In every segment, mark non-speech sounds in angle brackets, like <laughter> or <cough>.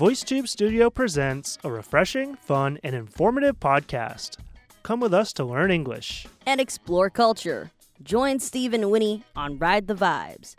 VoiceTube Studio presents a refreshing, fun, and informative podcast. Come with us to learn English and explore culture. Join Steve and Winnie on Ride the Vibes.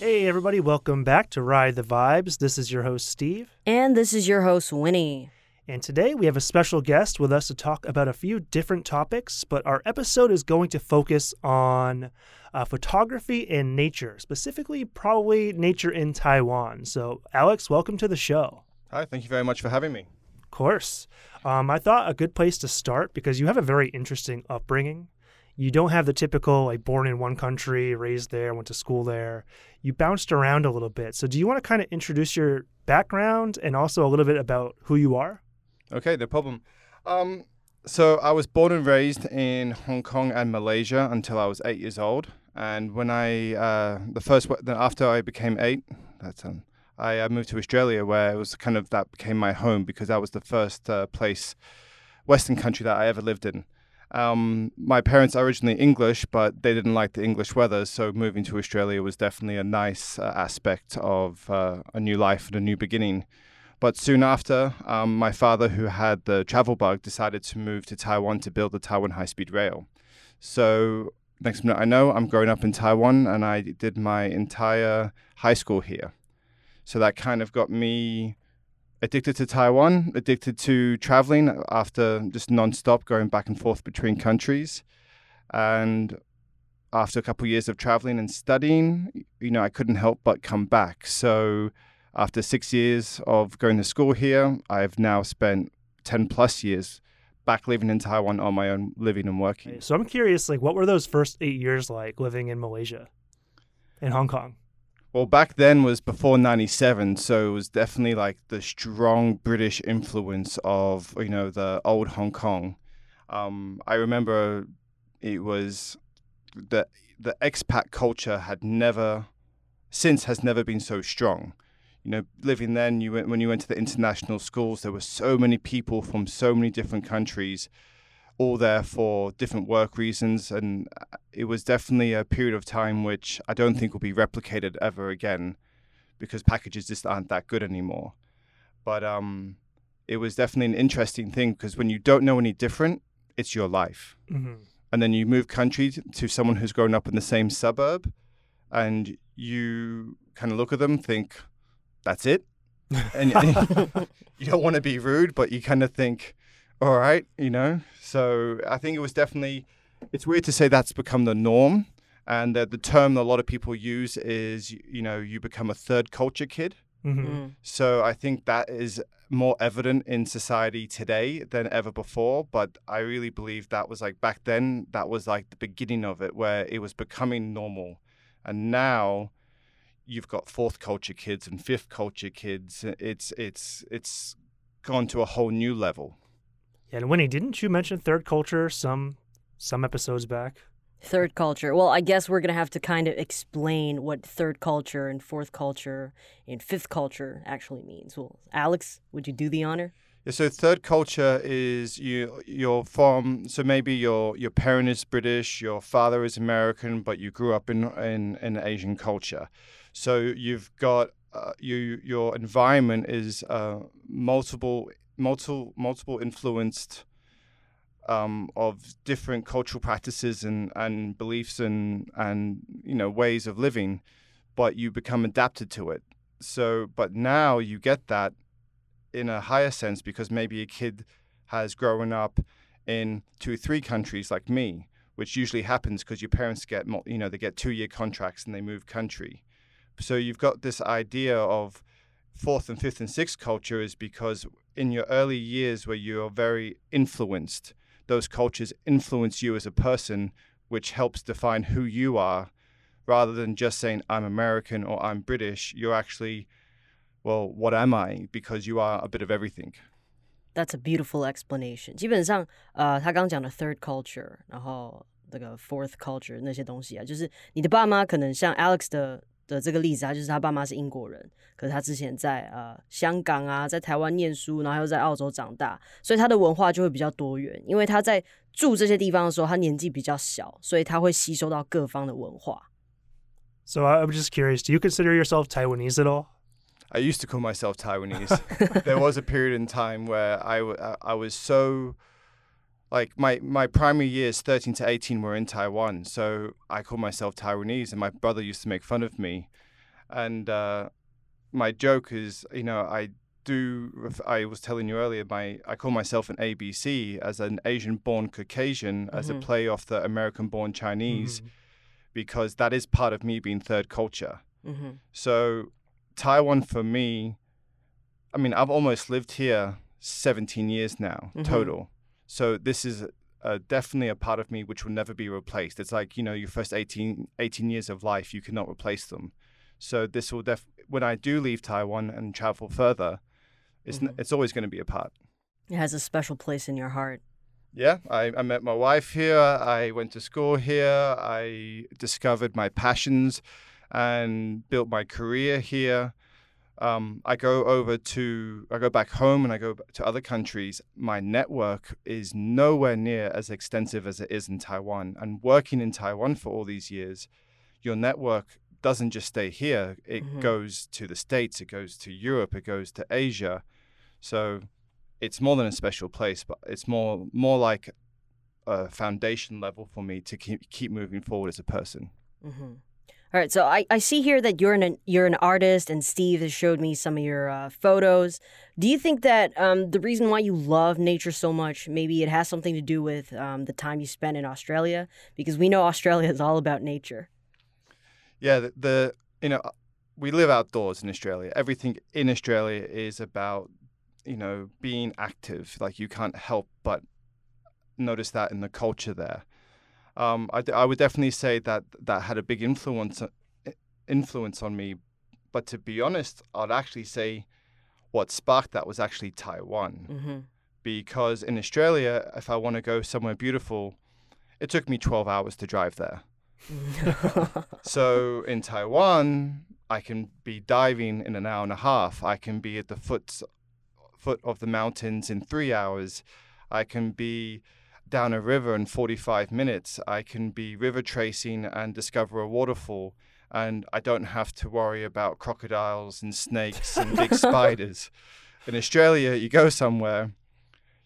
Hey, everybody, welcome back to Ride the Vibes. This is your host, Steve. And this is your host, Winnie. And today we have a special guest with us to talk about a few different topics, but our episode is going to focus on uh, photography and nature, specifically, probably nature in Taiwan. So, Alex, welcome to the show. Hi, thank you very much for having me. Of course. Um, I thought a good place to start because you have a very interesting upbringing. You don't have the typical, like, born in one country, raised there, went to school there. You bounced around a little bit. So, do you want to kind of introduce your background and also a little bit about who you are? Okay, no problem. Um, so I was born and raised in Hong Kong and Malaysia until I was eight years old. And when I, uh, the first, after I became eight, that's um, I uh, moved to Australia where it was kind of that became my home because that was the first uh, place, Western country that I ever lived in. Um, my parents are originally English, but they didn't like the English weather, so moving to Australia was definitely a nice uh, aspect of uh, a new life and a new beginning. But soon after, um, my father, who had the travel bug, decided to move to Taiwan to build the Taiwan High Speed Rail. So, next minute I know, I'm growing up in Taiwan and I did my entire high school here. So, that kind of got me addicted to Taiwan, addicted to traveling after just nonstop going back and forth between countries. And after a couple of years of traveling and studying, you know, I couldn't help but come back. So, after six years of going to school here, I've now spent 10 plus years back living in Taiwan on my own, living and working. So I'm curious, like, what were those first eight years like living in Malaysia, in Hong Kong? Well, back then was before 97, so it was definitely like the strong British influence of, you know, the old Hong Kong. Um, I remember it was the the expat culture had never since has never been so strong you know, living then, you went when you went to the international schools, there were so many people from so many different countries, all there for different work reasons, and uh, it was definitely a period of time which I don't think will be replicated ever again, because packages just aren't that good anymore. But um, it was definitely an interesting thing because when you don't know any different, it's your life, mm-hmm. and then you move country to someone who's grown up in the same suburb, and you kind of look at them, think that's it. <laughs> And <laughs> you don't want to be rude, but you kind of think, all right, you know. So I think it was definitely. It's weird to say that's become the norm, and uh, the term that a lot of people use is, you know, you become a third culture kid. Mm-hmm. Mm. So I think that is more evident in society today than ever before. But I really believe that was like back then, that was like the beginning of it, where it was becoming normal. And now you've got fourth culture kids and fifth culture kids. It's it's it's gone to a whole new level. Yeah, and Winnie, didn't you mention third culture some some episodes back? Third culture. Well, I guess we're gonna have to kind of explain what third culture and fourth culture and fifth culture actually means. Well, Alex, would you do the honor? Yeah, so third culture is you you're from so maybe your your parent is British, your father is American, but you grew up in in, in Asian culture. So you've got uh, you your environment is uh, multiple multiple multiple influenced um, of different cultural practices and, and beliefs and and you know ways of living, but you become adapted to it. So, but now you get that in a higher sense because maybe a kid has grown up in two or three countries like me, which usually happens because your parents get you know they get two year contracts and they move country. So you've got this idea of fourth and fifth and sixth culture is because in your early years where you're very influenced, those cultures influence you as a person, which helps define who you are, rather than just saying I'm American or I'm British. You're actually, well, what am I? Because you are a bit of everything. That's a beautiful explanation. 基本上，呃，他刚讲的 third culture，然后这个 fourth culture 那些东西啊，就是你的爸妈可能像 Alex 的 的这个例子，他就是他爸妈是英国人，可是他之前在呃香港啊，在台湾念书，然后又在澳洲长大，所以他的文化就会比较多元。因为他在住这些地方的时候，他年纪比较小，所以他会吸收到各方的文化。So I'm just curious, do you consider yourself Taiwanese at all? I used to call myself Taiwanese. there was a period in time where I, uh, I was so like my my primary years 13 to 18 were in Taiwan so I called myself Taiwanese and my brother used to make fun of me and uh, my joke is you know I do I was telling you earlier my I call myself an ABC as an Asian born Caucasian mm-hmm. as a mm-hmm. play off the American born Chinese mm-hmm. because that is part of me being third culture mm-hmm. so Taiwan for me, I mean, I've almost lived here 17 years now mm-hmm. total. So this is uh, definitely a part of me which will never be replaced. It's like, you know, your first 18, 18 years of life, you cannot replace them. So this will def when I do leave Taiwan and travel further, it's mm-hmm. n- it's always going to be a part. It has a special place in your heart. Yeah, I, I met my wife here. I went to school here. I discovered my passions and built my career here. Um, I go over to, I go back home and I go to other countries. My network is nowhere near as extensive as it is in Taiwan. And working in Taiwan for all these years, your network doesn't just stay here, it mm-hmm. goes to the States, it goes to Europe, it goes to Asia. So it's more than a special place, but it's more more like a foundation level for me to keep keep moving forward as a person. Mm-hmm. All right, so I, I see here that you're an you're an artist, and Steve has showed me some of your uh, photos. Do you think that um, the reason why you love nature so much, maybe it has something to do with um, the time you spent in Australia? Because we know <laughs> Australia is all about nature. Yeah, the, the you know we live outdoors in Australia. Everything in Australia is about you know being active. Like you can't help but notice that in the culture there um, I, I would definitely say that that had a big influence uh, influence on me. But to be honest, I'd actually say what sparked that was actually Taiwan, mm-hmm. because in Australia, if I want to go somewhere beautiful, it took me 12 hours to drive there. <laughs> so in Taiwan, I can be diving in an hour and a half. I can be at the foot foot of the mountains in three hours. I can be down a river in 45 minutes. I can be river tracing and discover a waterfall, and I don't have to worry about crocodiles and snakes and big <laughs> spiders. In Australia, you go somewhere.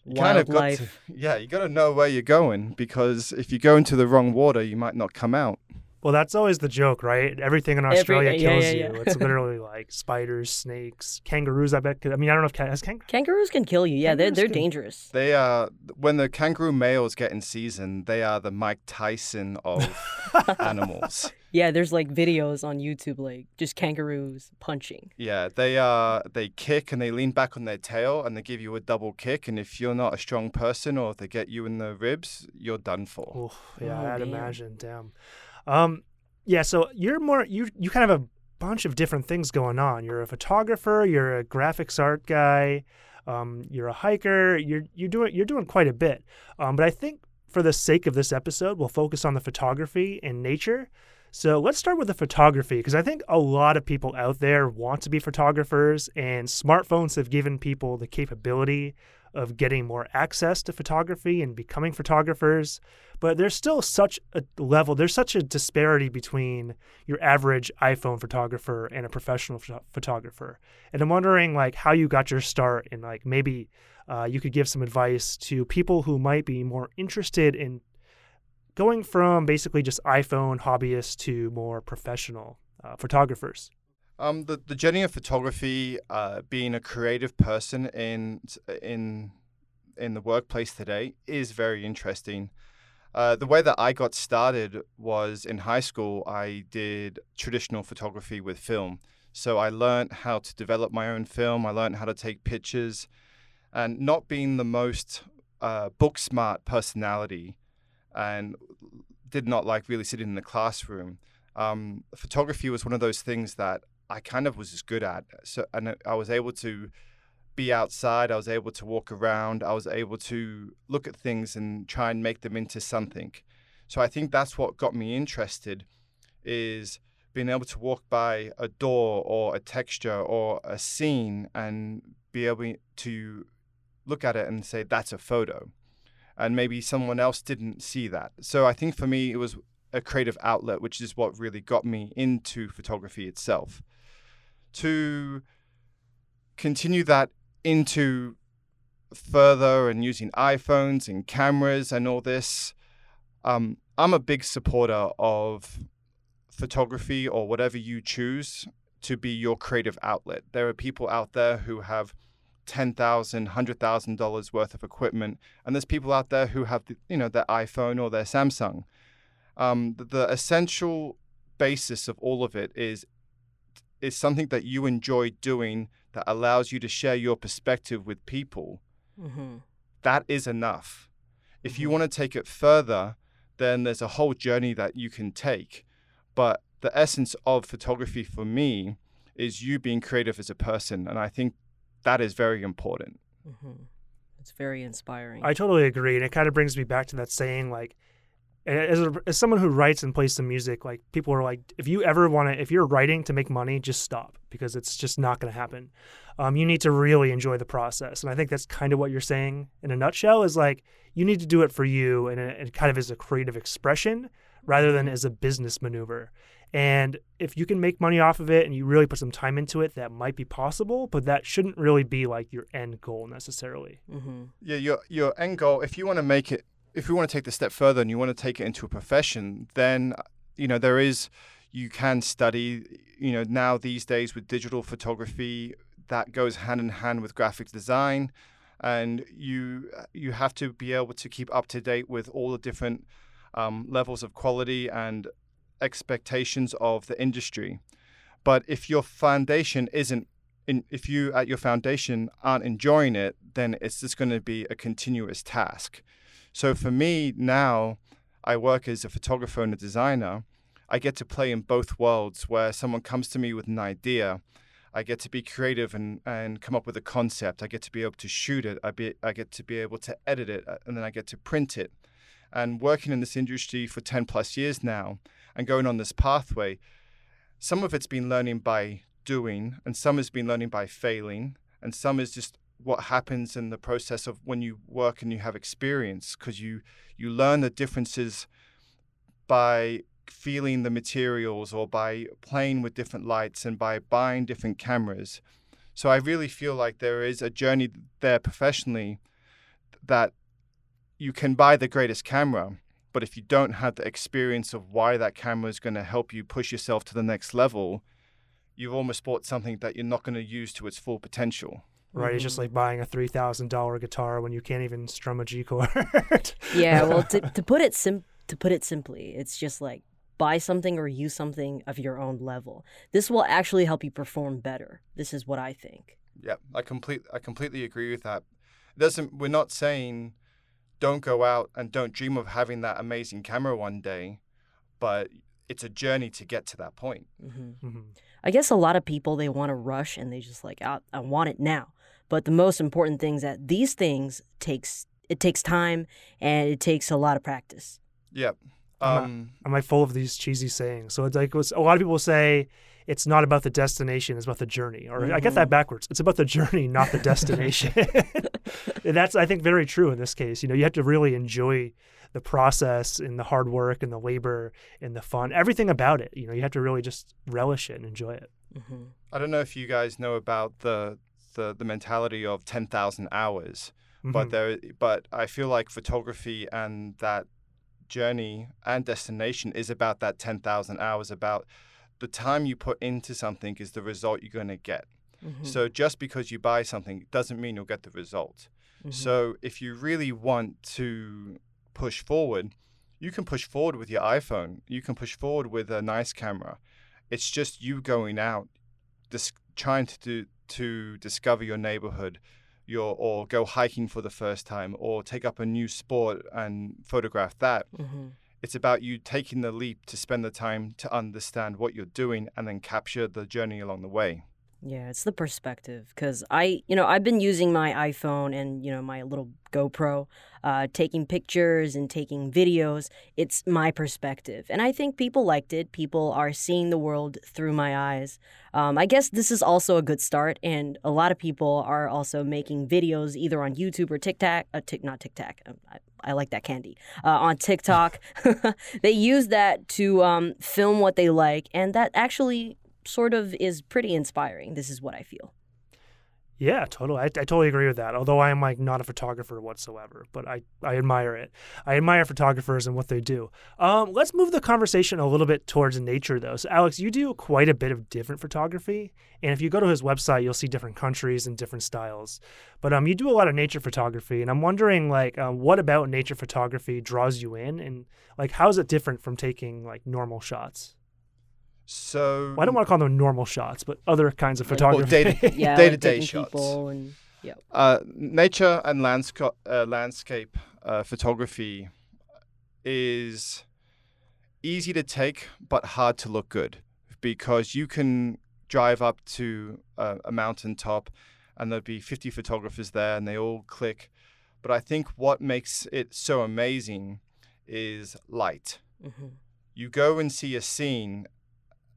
You kind of got to, yeah, you got to know where you're going because if you go into the wrong water, you might not come out. Well, that's always the joke, right? Everything in Australia Every, kills yeah, yeah, you. it's <laughs> literally like spiders, snakes, kangaroos. I bet. I mean, I don't know if has kang- kangaroos can kill you. Yeah, they're they're can, dangerous. They are when the kangaroo males get in season. They are the Mike Tyson of <laughs> animals. Yeah, there's like videos on YouTube, like just kangaroos punching. Yeah, they uh they kick and they lean back on their tail and they give you a double kick. And if you're not a strong person or if they get you in the ribs, you're done for. Oof, yeah, oh, I'd man. imagine. Damn. Um, yeah. So you're more you you kind of have a bunch of different things going on. You're a photographer. You're a graphics art guy. Um, you're a hiker. You're you're doing you're doing quite a bit. Um, but I think for the sake of this episode, we'll focus on the photography and nature. So let's start with the photography because I think a lot of people out there want to be photographers, and smartphones have given people the capability of getting more access to photography and becoming photographers. But there's still such a level, there's such a disparity between your average iPhone photographer and a professional photographer. And I'm wondering like how you got your start and like maybe uh, you could give some advice to people who might be more interested in going from basically just iPhone hobbyists to more professional uh, photographers. Um, the the journey of photography, uh, being a creative person in in in the workplace today, is very interesting. Uh, the way that I got started was in high school. I did traditional photography with film, so I learned how to develop my own film. I learned how to take pictures, and not being the most uh, book smart personality, and did not like really sitting in the classroom. Um, photography was one of those things that I kind of was just good at. So and I was able to be outside. I was able to walk around. I was able to look at things and try and make them into something. So I think that's what got me interested is being able to walk by a door or a texture or a scene and be able to look at it and say that's a photo. And maybe someone else didn't see that. So I think for me it was a creative outlet, which is what really got me into photography itself. To continue that into further and using iPhones and cameras and all this, um, I'm a big supporter of photography or whatever you choose to be your creative outlet. There are people out there who have ten thousand, hundred thousand dollars worth of equipment, and there's people out there who have the, you know their iPhone or their Samsung. Um, the, the essential basis of all of it is is something that you enjoy doing that allows you to share your perspective with people. Mm-hmm. That is enough. If you Mhm. want to take it further, then there's a whole journey that you can take. But the essence of photography for me is you being creative as a person. And I think that is very important. Mm-hmm. It's very inspiring. I totally agree, and it kind of brings me back to that saying, like, as a, as someone who writes and plays some music, like people are like, if you ever want to, if you're writing to make money, just stop because it's just not going to happen. Um, you need to really enjoy the process, and I think that's kind of what you're saying in a nutshell. Is like you need to do it for you, and it, it kind of as a creative expression rather than as a business maneuver. And if you can make money off of it and you really put some time into it, that might be possible, but that shouldn't really be like your end goal necessarily. mm-hmm. Yeah, your your end goal, if you want to make it if you want to take the step further and you want to take it into a profession, then you know there is you can study, you know, now these days with digital photography that goes hand in hand with graphic design and you you have to be able to keep up to date with all the different um, levels of quality and expectations of the industry. But if your foundation isn't in, if you at your foundation aren't enjoying it, then it's just going to be a continuous task. So for me now, I work as a photographer and a designer. I get to play in both worlds where someone comes to me with an idea. I get to be creative and, and come up with a concept. I get to be able to shoot it. I, be, I get to be able to edit it, uh, and then I get to print it. And working in this industry for 10 plus years now and going on this pathway, some of it's been learning by doing, and some has been learning by failing, and some is just what happens in the process of when you work and you have experience because you you learn the differences by feeling the materials or by playing with different lights and by buying different cameras. So i really feel like there is a journey there professionally that you can buy the greatest camera but if you don't have the experience of why that camera is going to help you push yourself to the next level you've almost bought something that you're not going to use to its full potential right? It's just like buying a three thousand dollar guitar when you can't even strum a G chord. <laughs> yeah. Well, <laughs> to, to put it sim- to put it simply, it's just like buy something or use something of your own level. This will actually help you perform better. This is what I think. Yeah, I complete I completely agree with that. It doesn't we're not saying don't go out and don't dream of having that amazing camera one day, but it's a journey to get to that point. hmm Mhm. I guess a lot of people they want to rush and they just like I, I want it now. But the most important thing is that these things takes it takes time and it takes a lot of practice. Yeah. I'm Um I'm like full of these cheesy sayings. So it's like what's- a lot of people say it's not about the destination, it's about the journey. Or I get that Mhm. backwards. It's about the journey, not the destination. <laughs> and that's I think very true in this case. You know, you have to really enjoy the process and the hard work and the labor and the fun, everything about it. You know, you have to really just relish it and enjoy it. hmm I don't know if you guys know about the the, the mentality of 10,000 hours, but Mhm. there but I feel like photography and that journey and destination is about that 10,000 hours about the time you put into something is the result you're going to get. hmm So just because you buy something doesn't mean you'll get the result. Mhm. So if you really want to push forward, you can push forward with your iPhone. You can push forward with a nice camera. It's just you going out, dis- trying to do, to discover your neighborhood, your or go hiking for the first time, or take up a new sport and photograph that. Mhm. It's about you taking the leap to spend the time to understand what you're doing and then capture the journey along the way. Yeah, it's the perspective because I, you know, I've been using my iPhone and you know my little GoPro, uh, taking pictures and taking videos. It's my perspective, and I think people liked it. People are seeing the world through my eyes. Um, I guess this is also a good start, and a lot of people are also making videos either on YouTube or TikTok. Uh, tick, not TikTok. Um, I, I like that candy uh, on <laughs> TikTok. <laughs> they use that to um, film what they like, and that actually sort of is pretty inspiring. This is what I feel. Yeah, totally. I, I totally agree with that. Although I am like not a photographer whatsoever, but I, I admire it. I admire photographers and what they do. Um, let's move the conversation a little bit towards nature, though. So, Alex, you do quite a bit of different photography, and if you go to his website, you'll see different countries and different styles. But um, you do a lot of nature photography, and I'm wondering like, um, what about nature photography draws you in, and like, how is it different from taking like normal shots? So well, I don't want to call them normal shots, but other kinds of photography. Day, <laughs> yeah, day like to day shots. And, yeah. Uh, nature and landscape uh, landscape uh, photography is easy to take, but hard to look good because you can drive up to a, a mountaintop and there'll be 50 photographers there and they all click. But I think what makes it so amazing is light. Mm-hmm. You go and see a scene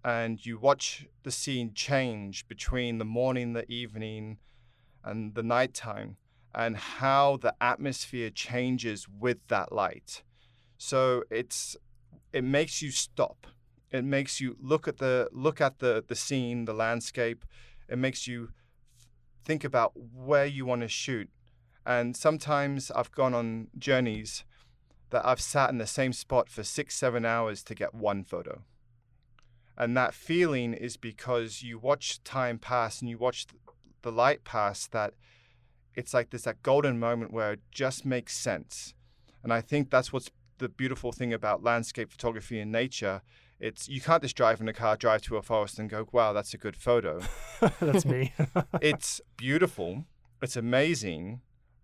and you watch the scene change between the morning, the evening, and the nighttime, and how the atmosphere changes with that light. So it's it makes you stop. It makes you look at the look at the the scene, the landscape. It makes you think about where you want to shoot. And sometimes I've gone on journeys that I've sat in the same spot for six, seven hours to get one photo. And that feeling is because you watch time pass and you watch the light pass that it's like there's that golden moment where it just makes sense. And I think that's what's the beautiful thing about landscape photography and nature. It's you can't just drive in a car, drive to a forest and go, wow, that's a good photo. <laughs> that's me. <laughs> it's beautiful. It's amazing.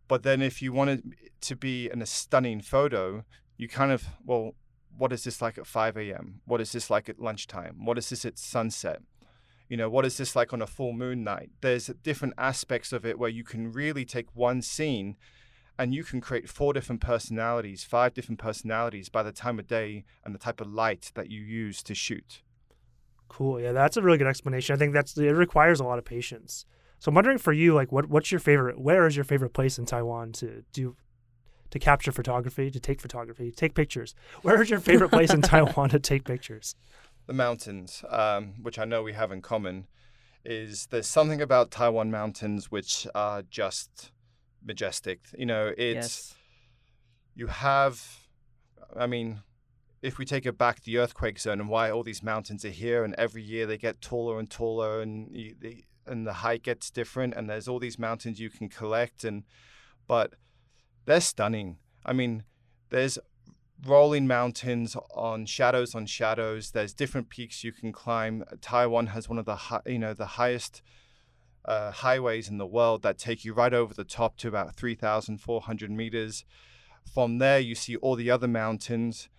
But then if you want it to be in a stunning photo, you kind of, well, what is this like at 5 a.m.? What is this like at lunchtime? What is this at sunset? You know, what is this like on a full moon night? There's different aspects of it where you can really take one scene and you can create four different personalities, five different personalities by the time of day and the type of light that you use to shoot. Cool. Yeah, that's a really good explanation. I think that's it requires a lot of patience. So I'm wondering for you, like, what what's your favorite? Where is your favorite place in Taiwan to do to capture photography, to take photography, take pictures. Where is your favorite place in <laughs> Taiwan to take pictures? The mountains, um, which I know we have in common, is there's something about Taiwan mountains which are just majestic. You know, it's Yes. you have, I mean, if we take it back the earthquake zone and why all these mountains are here, and every year they get taller and taller, and you, they, and the height gets different, and there's all these mountains you can collect, and but they're stunning. I mean, there's rolling mountains on shadows on shadows. There's different peaks you can climb. Taiwan has one of the hi- you know the highest uh, highways in the world that take you right over the top to about 3,400 meters. From there, you see all the other mountains.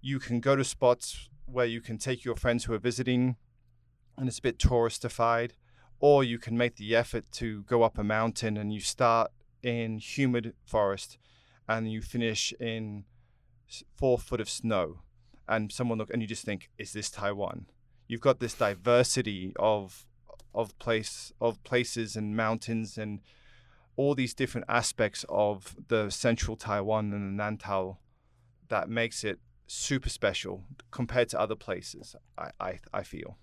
You can go to spots where you can take your friends who are visiting, and it's a bit touristified, or you can make the effort to go up a mountain and you start in humid forest and you finish in four foot of snow and someone look and you just think is this taiwan? You've got this diversity of of place of places and mountains and all these different aspects of the central taiwan and the Nantou that makes it super special compared to other places i i, I feel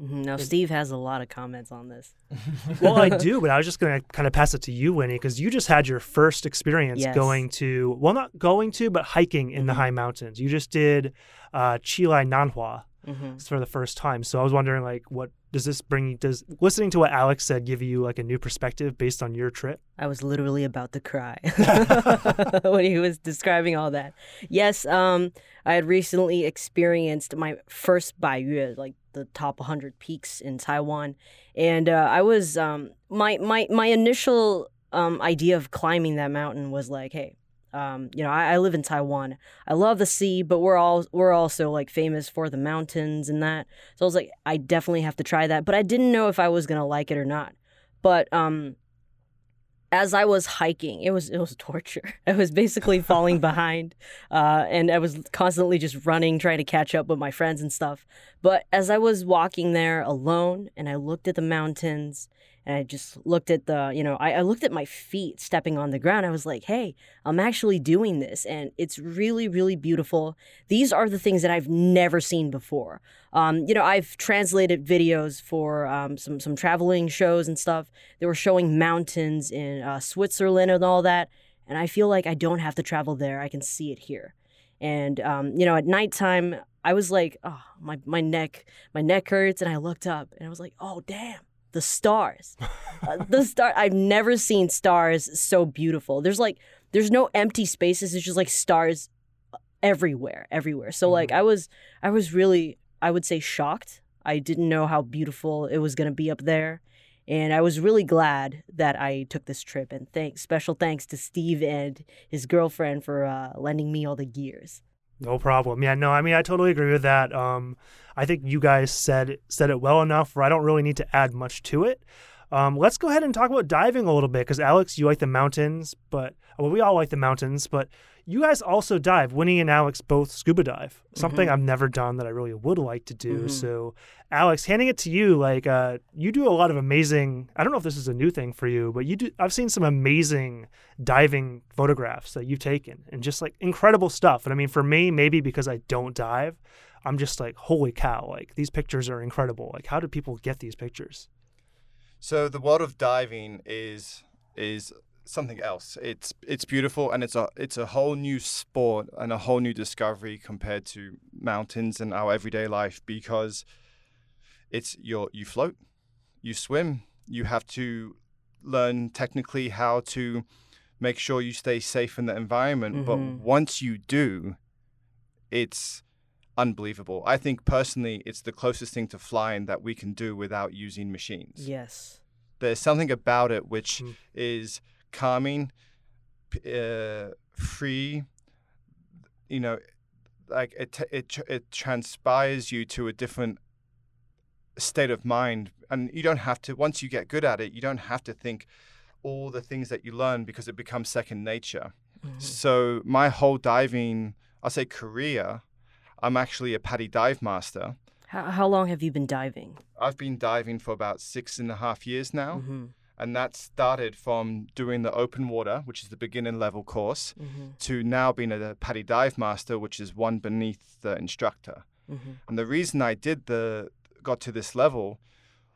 Mhm. Now, Steve has a lot of comments on this. <laughs> well, I do, but I was just going to kind of pass it to you, Winnie, because you just had your first experience Yes. going to, well, not going to, but hiking in the Mhm. high mountains. You just did uh, Chilai Nanhua hmm for the first time. So I was wondering, like, what does this bring you? Does listening to what Alex said give you like a new perspective based on your trip? I was literally about to cry <laughs> <laughs> when he was describing all that. Yes, um, I had recently experienced my first Baiyue, like the top 100 peaks in Taiwan, and uh, I was um, my my my initial um, idea of climbing that mountain was like, hey, Um, you know, I, I live in Taiwan. I love the sea, but we're all we're also like famous for the mountains and that. So I was like, I definitely have to try that. But I didn't know if I was gonna like it or not. But um, as I was hiking, it was it was torture. <laughs> I was basically falling <laughs> behind, uh, and I was constantly just running, trying to catch up with my friends and stuff. But as I was walking there alone, and I looked at the mountains, and I just looked at the, you know, I, I looked at my feet stepping on the ground. I was like, hey, I'm actually doing this, and it's really, really beautiful. These are the things that I've never seen before. Um, you know, I've translated videos for um, some some traveling shows and stuff. They were showing mountains in uh, Switzerland and all that, and I feel like I don't have to travel there. I can see it here. And um, you know, at nighttime, I was like, oh, my my neck, my neck hurts, and I looked up, and I was like, oh, damn the stars. <laughs> uh, the star I've never seen stars so beautiful. There's like there's no empty spaces. It's just like stars everywhere, everywhere. So like mm-hmm. I was I was really I would say shocked. I didn't know how beautiful it was going to be up there. And I was really glad that I took this trip. And thanks, special thanks to Steve and his girlfriend for uh, lending me all the gears. No problem. Yeah, no, I mean I totally agree with that. Um, I think you guys said said it well enough where I don't really need to add much to it. Um, let's go ahead and talk about diving a little bit because Alex, you like the mountains, but well, we all like the mountains, but you guys also dive. Winnie and Alex both scuba dive, something mm-hmm. I've never done that I really would like to do. Mm-hmm. So, Alex, handing it to you, like uh, you do a lot of amazing. I don't know if this is a new thing for you, but you do. I've seen some amazing diving photographs that you've taken, and just like incredible stuff. And I mean, for me, maybe because I don't dive, I'm just like, holy cow! Like these pictures are incredible. Like, how do people get these pictures? So the world of diving is is something else. It's it's beautiful and it's a it's a whole new sport and a whole new discovery compared to mountains and our everyday life because it's your you float, you swim, you have to learn technically how to make sure you stay safe in the environment. Mm-hmm. But once you do, it's unbelievable. I think personally, it's the closest thing to flying that we can do without using machines. Yes. There's something about it which mm. is calming, uh, free. You know, like it, it, it transpires you to a different state of mind, and you don't have to. Once you get good at it, you don't have to think all the things that you learn because it becomes second nature. Mm-hmm. So my whole diving, I'll say career, I'm actually a PADI dive master. How, how long have you been diving? I've been diving for about six and a half years now. Mm-hmm and that started from doing the open water, which is the beginner level course, mm-hmm. to now being a PADI dive master, which is one beneath the instructor. Mm-hmm. And the reason I did the got to this level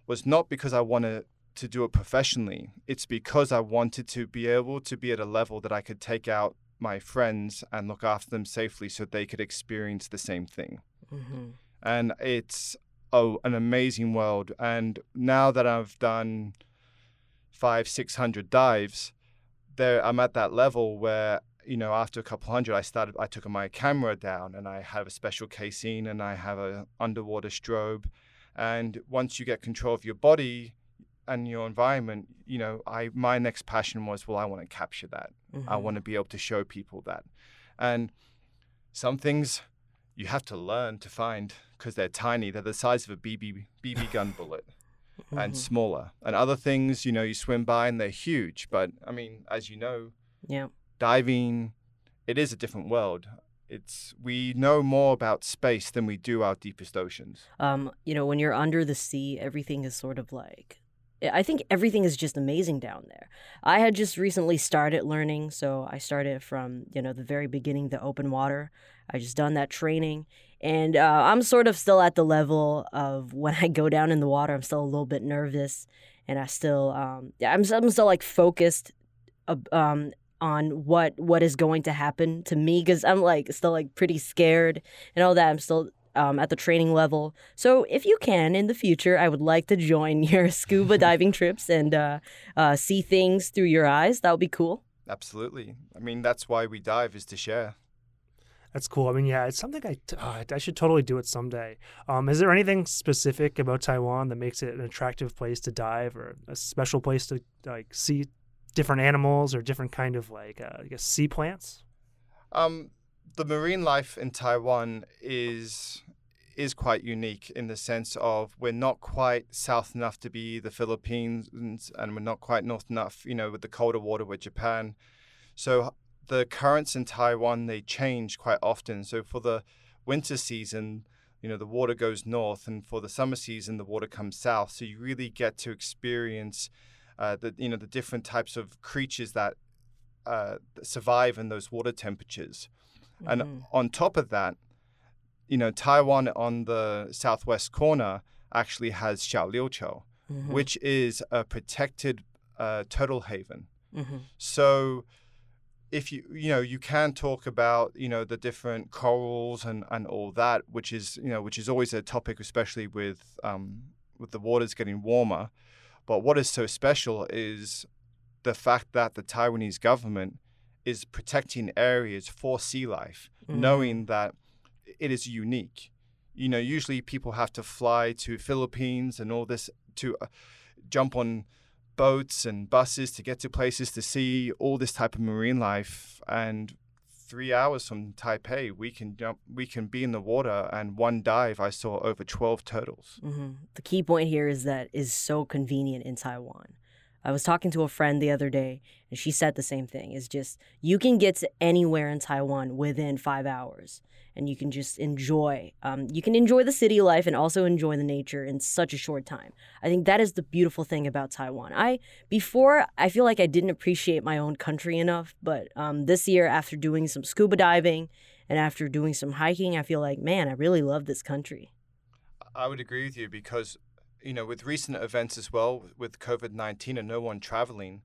was not because I wanted to do it professionally. It's because I wanted to be able to be at a level that I could take out my friends and look after them safely so they could experience the same thing. Mm-hmm. And it's oh, an amazing world. And now that I've done five, six hundred dives, there I'm at that level where you know after a couple hundred, I started. I took my camera down and I have a special casing and I have an underwater strobe, and once you get control of your body and your environment, you know, I my next passion was well, I want to capture that. Mm-hmm. I want to be able to show people that, and some things you have to learn to find because they're tiny. They're the size of a BB BB gun bullet mm-hmm. and smaller. And other things, you know, you swim by and they're huge. But I mean, as you know, yeah, diving, it is a different world. It's we know more about space than we do our deepest oceans. Um, you know, when you're under the sea, everything is sort of like I think everything is just amazing down there. I had just recently started learning, so I started from, you know, the very beginning, the open water. I just done that training and uh, I'm sort of still at the level of when I go down in the water, I'm still a little bit nervous, and I still, um, I'm, I'm still like focused, uh, um, on what what is going to happen to me because I'm like still like pretty scared and all that. I'm still um, at the training level. So if you can in the future, I would like to join <laughs> your scuba <laughs> diving trips and uh, uh, see things through your eyes. That would be cool. Absolutely. I mean, that's why we dive is to share. That's cool. I mean, yeah, it's something I uh, I should totally do it someday. Um, is there anything specific about Taiwan that makes it an attractive place to dive, or a special place to like see different animals or different kind of like uh, I guess sea plants? Um, the marine life in Taiwan is is quite unique in the sense of we're not quite south enough to be the Philippines and we're not quite north enough, you know, with the colder water with Japan. So the currents in Taiwan they change quite often. So for the winter season, you know, the water goes north, and for the summer season, the water comes south. So you really get to experience uh, the you know the different types of creatures that uh, survive in those water temperatures. Mm-hmm. And on top of that, you know, Taiwan on the southwest corner actually has Xiaoliuqiu, mm-hmm. which is a protected uh, turtle haven. Mm-hmm. So if you you know you can talk about you know the different corals and and all that which is you know which is always a topic especially with um with the waters getting warmer but what is so special is the fact that the Taiwanese government is protecting areas for sea life mm-hmm. knowing that it is unique. You know, usually people have to fly to Philippines and all this to uh, jump on boats and buses to get to places to see all this type of marine life and three hours from Taipei, we can jump, we can be in the water, and one dive, I saw over twelve turtles. Mm-hmm. The key point here is that is so convenient in Taiwan. I was talking to a friend the other day, and she said the same thing. It's just you can get to anywhere in Taiwan within five hours, and you can just enjoy. Um, you can enjoy the city life and also enjoy the nature in such a short time. I think that is the beautiful thing about Taiwan. I before I feel like I didn't appreciate my own country enough, but um, this year after doing some scuba diving and after doing some hiking, I feel like man, I really love this country. I would agree with you because you know, with recent events as well, with COVID 19 and no one traveling,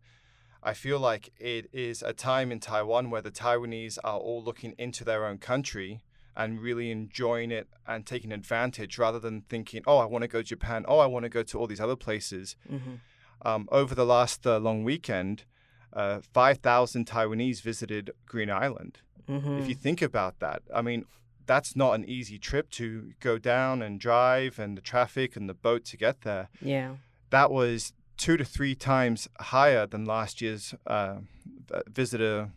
I feel like it is a time in Taiwan where the Taiwanese are all looking into their own country and really enjoying it and taking advantage rather than thinking, oh, I want to go to Japan, oh, I want to go to all these other places. Mm-hmm. Um, over the last uh, long weekend, uh, 5,000 Taiwanese visited Green Island. Mm-hmm. If you think about that, I mean, that's not an easy trip to go down and drive and the traffic and the boat to get there. Yeah. That was two to three times higher than last year's uh, visitor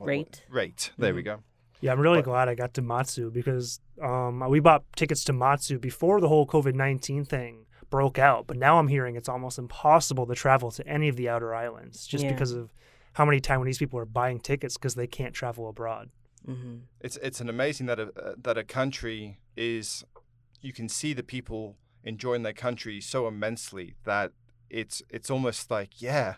rate. Rate. There mm-hmm. we go. Yeah, I'm really but, glad I got to Matsu because um, we bought tickets to Matsu before the whole COVID 19 thing broke out. But now I'm hearing it's almost impossible to travel to any of the outer islands just yeah. because of how many Taiwanese people are buying tickets because they can't travel abroad. Mm-hmm. It's it's an amazing that a uh, that a country is you can see the people enjoying their country so immensely that it's it's almost like yeah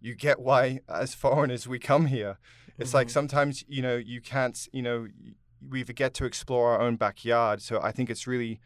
you get why as foreigners we come here it's mm-hmm. like sometimes you know you can't you know we forget to explore our own backyard so i think it's really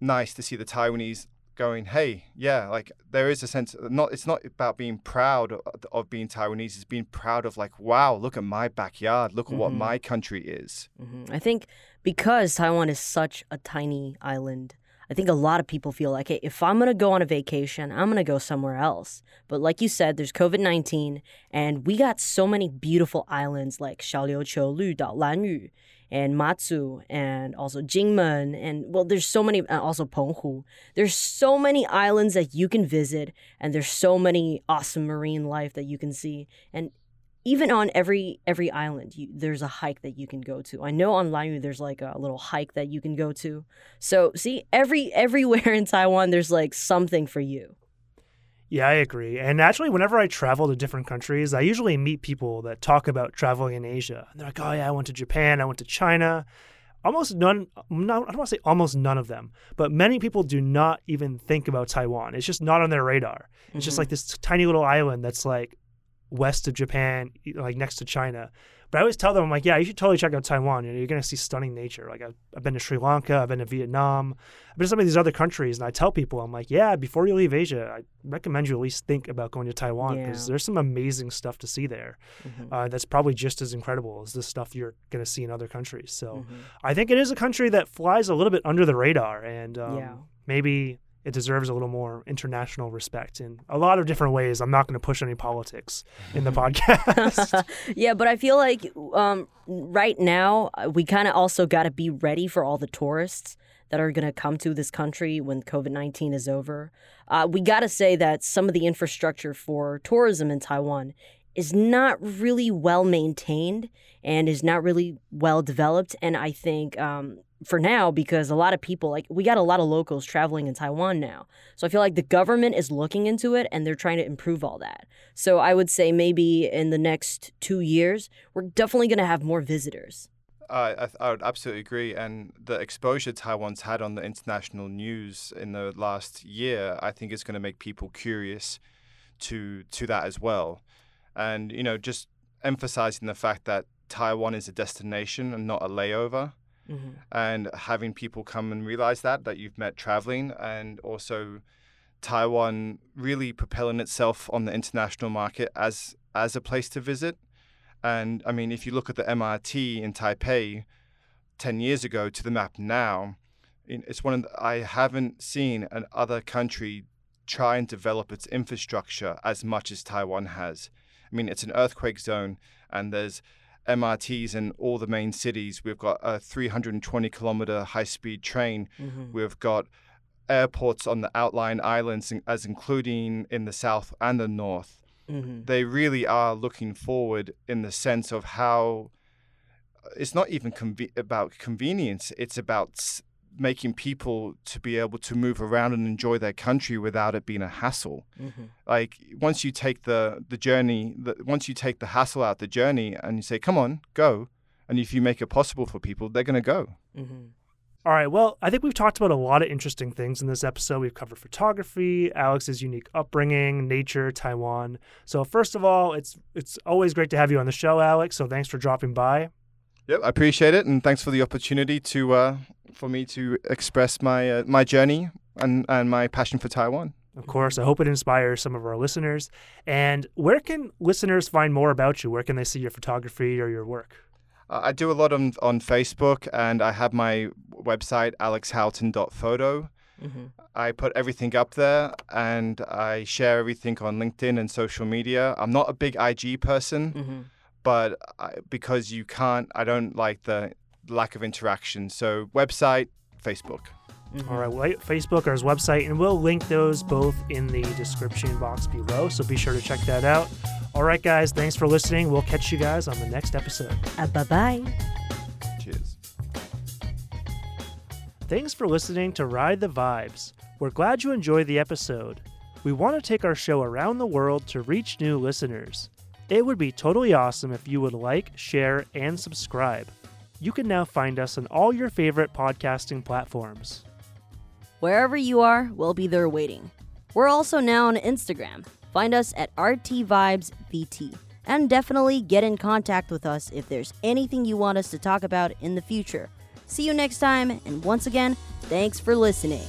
nice to see the taiwanese going, hey, yeah, like there is a sense not it's not about being proud of, of being Taiwanese, it's being proud of like, wow, look at my backyard, look at mm-hmm. what my country is. Mm-hmm. I think because Taiwan is such a tiny island, I think a lot of people feel like, hey, if I'm gonna go on a vacation, I'm gonna go somewhere else. But like you said, there's COVID 19, and we got so many beautiful islands like Xiaoliuqiu, and Matsu and also Jinmen and well there's so many uh, also Penghu. There's so many islands that you can visit and there's so many awesome marine life that you can see and even on every every island you, there's a hike that you can go to. I know on Lanyu there's like a little hike that you can go to. So see every everywhere <laughs> in Taiwan there's like something for you. Yeah, I agree. And actually, whenever I travel to different countries, I usually meet people that talk about traveling in Asia. And they're like, oh, yeah, I went to Japan, I went to China. Almost none, not, I don't want to say almost none of them, but many people do not even think about Taiwan. It's just not on their radar. It's mm-hmm. just like this tiny little island that's like west of Japan, like next to China. But I always tell them, I'm like, yeah, you should totally check out Taiwan. You know, you're going to see stunning nature. Like, I've, I've been to Sri Lanka, I've been to Vietnam, I've been to some of these other countries. And I tell people, I'm like, yeah, before you leave Asia, I recommend you at least think about going to Taiwan because yeah. there's some amazing stuff to see there. Mm-hmm. Uh, that's probably just as incredible as the stuff you're going to see in other countries. So mm-hmm. I think it is a country that flies a little bit under the radar. And um, yeah. maybe it deserves a little more international respect in a lot of different ways. I'm not going to push any politics in the <laughs> podcast. <laughs> yeah, but I feel like um, right now uh, we kind of also got to be ready for all the tourists that are going to come to this country when COVID 19 is over. Uh, we got to say that some of the infrastructure for tourism in Taiwan is not really well maintained and is not really well developed. And I think um, for now, because a lot of people, like, we got a lot of locals traveling in Taiwan now. So I feel like the government is looking into it and they're trying to improve all that. So I would say maybe in the next two years, we're definitely going to have more visitors. I, I would absolutely agree. And the exposure Taiwan's had on the international news in the last year, I think is going to make people curious to to that as well. And you know, just emphasizing the fact that Taiwan is a destination and not a layover. Mm-hmm. And having people come and realize that that you've met traveling, and also Taiwan really propelling itself on the international market as as a place to visit. And I mean, if you look at the MRT in Taipei 10 years ago to the map now, it's one of the, I haven't seen an other country try and develop its infrastructure as much as Taiwan has. I mean, it's an earthquake zone, and there's MRTs in all the main cities. We've got a 320 kilometer high speed train. Mm-hmm. We've got airports on the outlying islands, as including in the south and the north. Mm-hmm. They really are looking forward in the sense of how it's not even conve- about convenience, it's about making people to be able to move around and enjoy their country without it being a hassle. Mm-hmm. Like once you take the the journey, the, once you take the hassle out the journey, and you say, "Come on, go," and if you make it possible for people, they're going to go. Mm-hmm. All right. Well, I think we've talked about a lot of interesting things in this episode. We've covered photography, Alex's unique upbringing, nature, Taiwan. So first of all, it's it's always great to have you on the show, Alex. So thanks for dropping by. Yep, I appreciate it, and thanks for the opportunity to uh, for me to express my uh, my journey and and my passion for Taiwan. Of course, I hope it inspires some of our listeners. And where can listeners find more about you? Where can they see your photography or your work? Uh, I do a lot on on Facebook, and I have my website alexhoughton.photo. Mm-hmm. I put everything up there, and I share everything on LinkedIn and social media. I'm not a big IG person. Mm-hmm but I, because you can't, I don't like the lack of interaction. So website, Facebook. Mm-hmm. All right, well, Facebook or his website, and we'll link those both in the description box below. So be sure to check that out. All right, guys, thanks for listening. We'll catch you guys on the next episode. Uh, bye bye. Cheers. Thanks for listening to Ride the Vibes. We're glad you enjoyed the episode. We want to take our show around the world to reach new listeners. It would be totally awesome if you would like, share, and subscribe. You can now find us on all your favorite podcasting platforms. Wherever you are, we'll be there waiting. We're also now on Instagram. Find us at RTVibesVT. And definitely get in contact with us if there's anything you want us to talk about in the future. See you next time, and once again, thanks for listening.